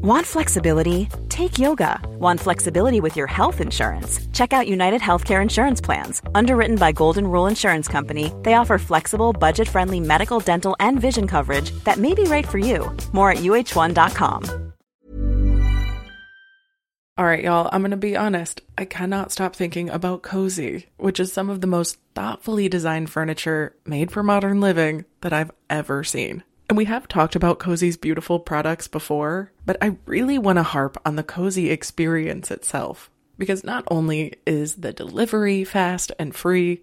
Want flexibility? Take yoga. Want flexibility with your health insurance? Check out United Healthcare Insurance Plans. Underwritten by Golden Rule Insurance Company, they offer flexible, budget friendly medical, dental, and vision coverage that may be right for you. More at uhone.com. All right, y'all, I'm going to be honest. I cannot stop thinking about Cozey, which is some of the most thoughtfully designed furniture made for modern living that I've ever seen. And we have talked about Cozey's beautiful products before, but I really want to harp on the Cozey experience itself. Because not only is the delivery fast and free,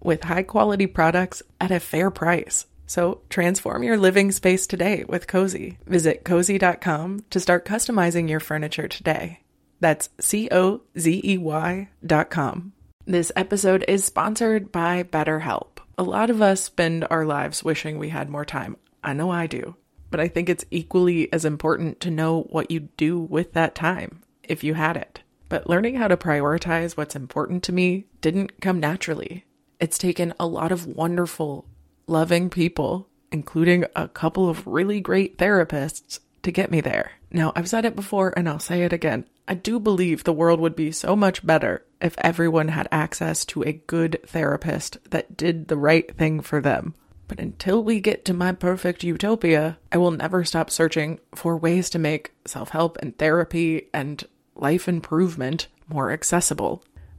with high quality products at a fair price. So transform your living space today with Cozey. Visit cozey.com to start customizing your furniture today. That's C O Z E Y dot com. This episode is sponsored by BetterHelp. A lot of us spend our lives wishing we had more time. I know I do. But I think it's equally as important to know what you'd do with that time, if you had it. But learning how to prioritize what's important to me didn't come naturally. It's taken a lot of wonderful, loving people, including a couple of really great therapists, to get me there. Now, I've said it before and I'll say it again. I do believe the world would be so much better if everyone had access to a good therapist that did the right thing for them. But until we get to my perfect utopia, I will never stop searching for ways to make self help and therapy and life improvement more accessible.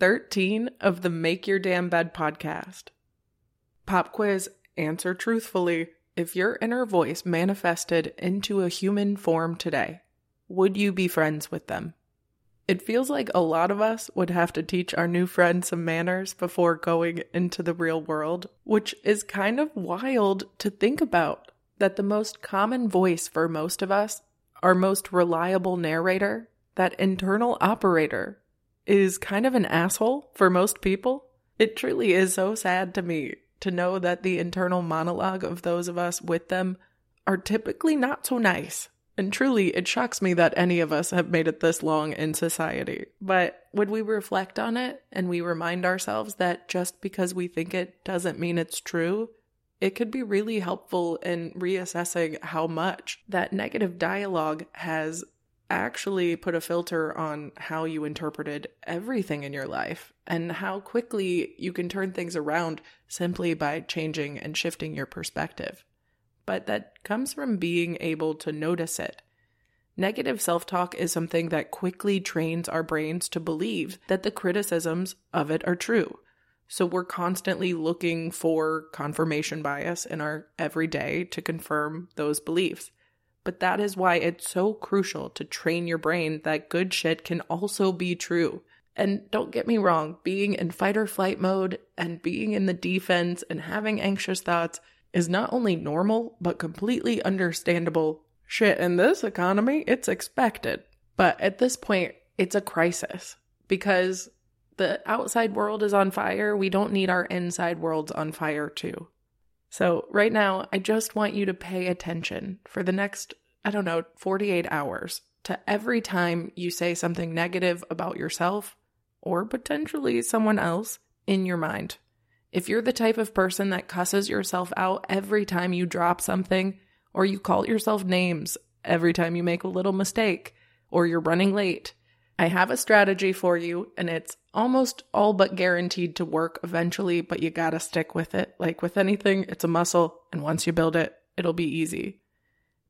13 of the Make Your Damn Bed podcast. Pop quiz Answer truthfully. If your inner voice manifested into a human form today, would you be friends with them? It feels like a lot of us would have to teach our new friend some manners before going into the real world, which is kind of wild to think about. That the most common voice for most of us, our most reliable narrator, that internal operator, is kind of an asshole for most people. It truly is so sad to me to know that the internal monologue of those of us with them are typically not so nice. And truly, it shocks me that any of us have made it this long in society. But when we reflect on it and we remind ourselves that just because we think it doesn't mean it's true, it could be really helpful in reassessing how much that negative dialogue has actually put a filter on how you interpreted everything in your life and how quickly you can turn things around simply by changing and shifting your perspective. But that comes from being able to notice it. Negative self talk is something that quickly trains our brains to believe that the criticisms of it are true. So we're constantly looking for confirmation bias in our everyday to confirm those beliefs. But that is why it's so crucial to train your brain that good shit can also be true. And don't get me wrong, being in fight or flight mode and being in the defense and having anxious thoughts is not only normal, but completely understandable. Shit, in this economy, it's expected. But at this point, it's a crisis because the outside world is on fire. We don't need our inside worlds on fire too. So, right now, I just want you to pay attention for the next, I don't know, 48 hours to every time you say something negative about yourself or potentially someone else in your mind. If you're the type of person that cusses yourself out every time you drop something, or you call yourself names every time you make a little mistake, or you're running late, I have a strategy for you, and it's almost all but guaranteed to work eventually, but you gotta stick with it. Like with anything, it's a muscle, and once you build it, it'll be easy.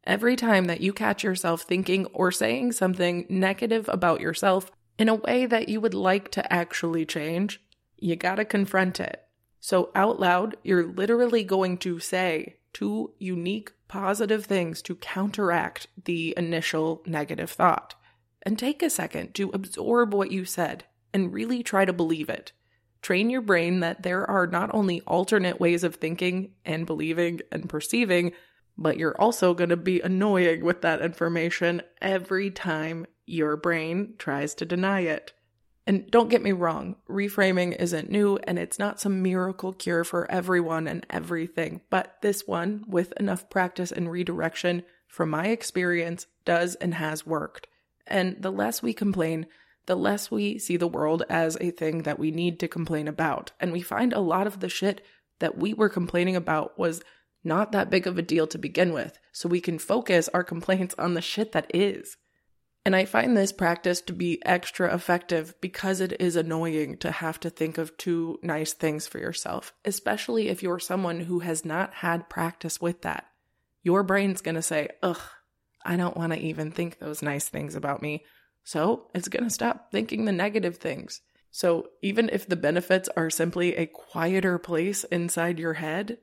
Every time that you catch yourself thinking or saying something negative about yourself in a way that you would like to actually change, you gotta confront it. So, out loud, you're literally going to say two unique positive things to counteract the initial negative thought. And take a second to absorb what you said and really try to believe it. Train your brain that there are not only alternate ways of thinking and believing and perceiving, but you're also going to be annoying with that information every time your brain tries to deny it. And don't get me wrong, reframing isn't new and it's not some miracle cure for everyone and everything, but this one, with enough practice and redirection, from my experience, does and has worked. And the less we complain, the less we see the world as a thing that we need to complain about. And we find a lot of the shit that we were complaining about was not that big of a deal to begin with, so we can focus our complaints on the shit that is. And I find this practice to be extra effective because it is annoying to have to think of two nice things for yourself, especially if you're someone who has not had practice with that. Your brain's gonna say, ugh, I don't wanna even think those nice things about me. So it's gonna stop thinking the negative things. So even if the benefits are simply a quieter place inside your head,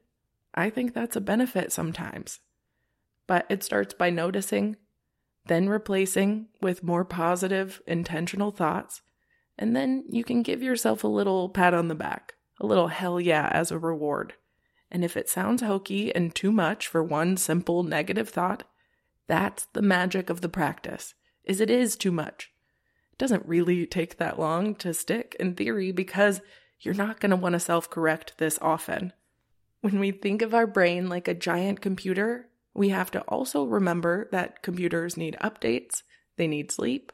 I think that's a benefit sometimes. But it starts by noticing then replacing with more positive, intentional thoughts, and then you can give yourself a little pat on the back, a little hell yeah as a reward. And if it sounds hokey and too much for one simple negative thought, that's the magic of the practice. Is it is too much. It doesn't really take that long to stick in theory because you're not going to want to self-correct this often. When we think of our brain like a giant computer, we have to also remember that computers need updates, they need sleep,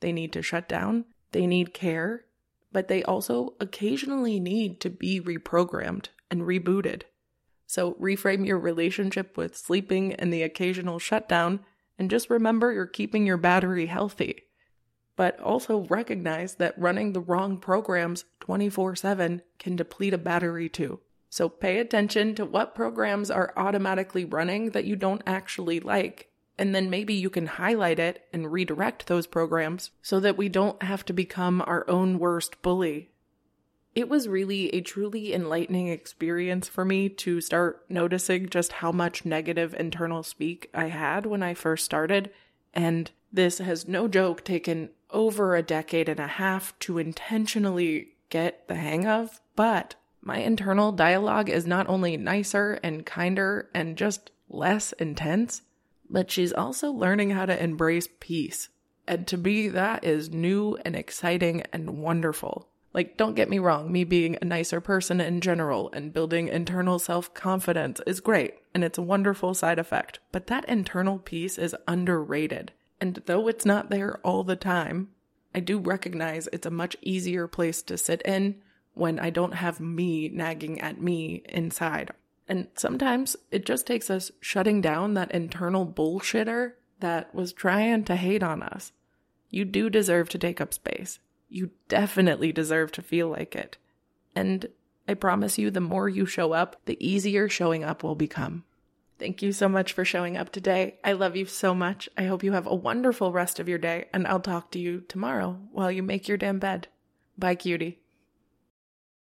they need to shut down, they need care, but they also occasionally need to be reprogrammed and rebooted. So reframe your relationship with sleeping and the occasional shutdown, and just remember you're keeping your battery healthy. But also recognize that running the wrong programs 24 7 can deplete a battery too. So pay attention to what programs are automatically running that you don't actually like. And then maybe you can highlight it and redirect those programs so that we don't have to become our own worst bully. It was really a truly enlightening experience for me to start noticing just how much negative internal speak I had when I first started. And this has no joke taken over a decade and a half to intentionally get the hang of, but my internal dialogue is not only nicer and kinder and just less intense, but she's also learning how to embrace peace. And to me, that is new and exciting and wonderful. Like, don't get me wrong, me being a nicer person in general and building internal self confidence is great, and it's a wonderful side effect. But that internal peace is underrated. And though it's not there all the time, I do recognize it's a much easier place to sit in when I don't have me nagging at me inside. And sometimes it just takes us shutting down that internal bullshitter that was trying to hate on us. You do deserve to take up space. You definitely deserve to feel like it. And I promise you, the more you show up, the easier showing up will become. Thank you so much for showing up today. I love you so much. I hope you have a wonderful rest of your day, and I'll talk to you tomorrow while you make your damn bed. Bye, cutie.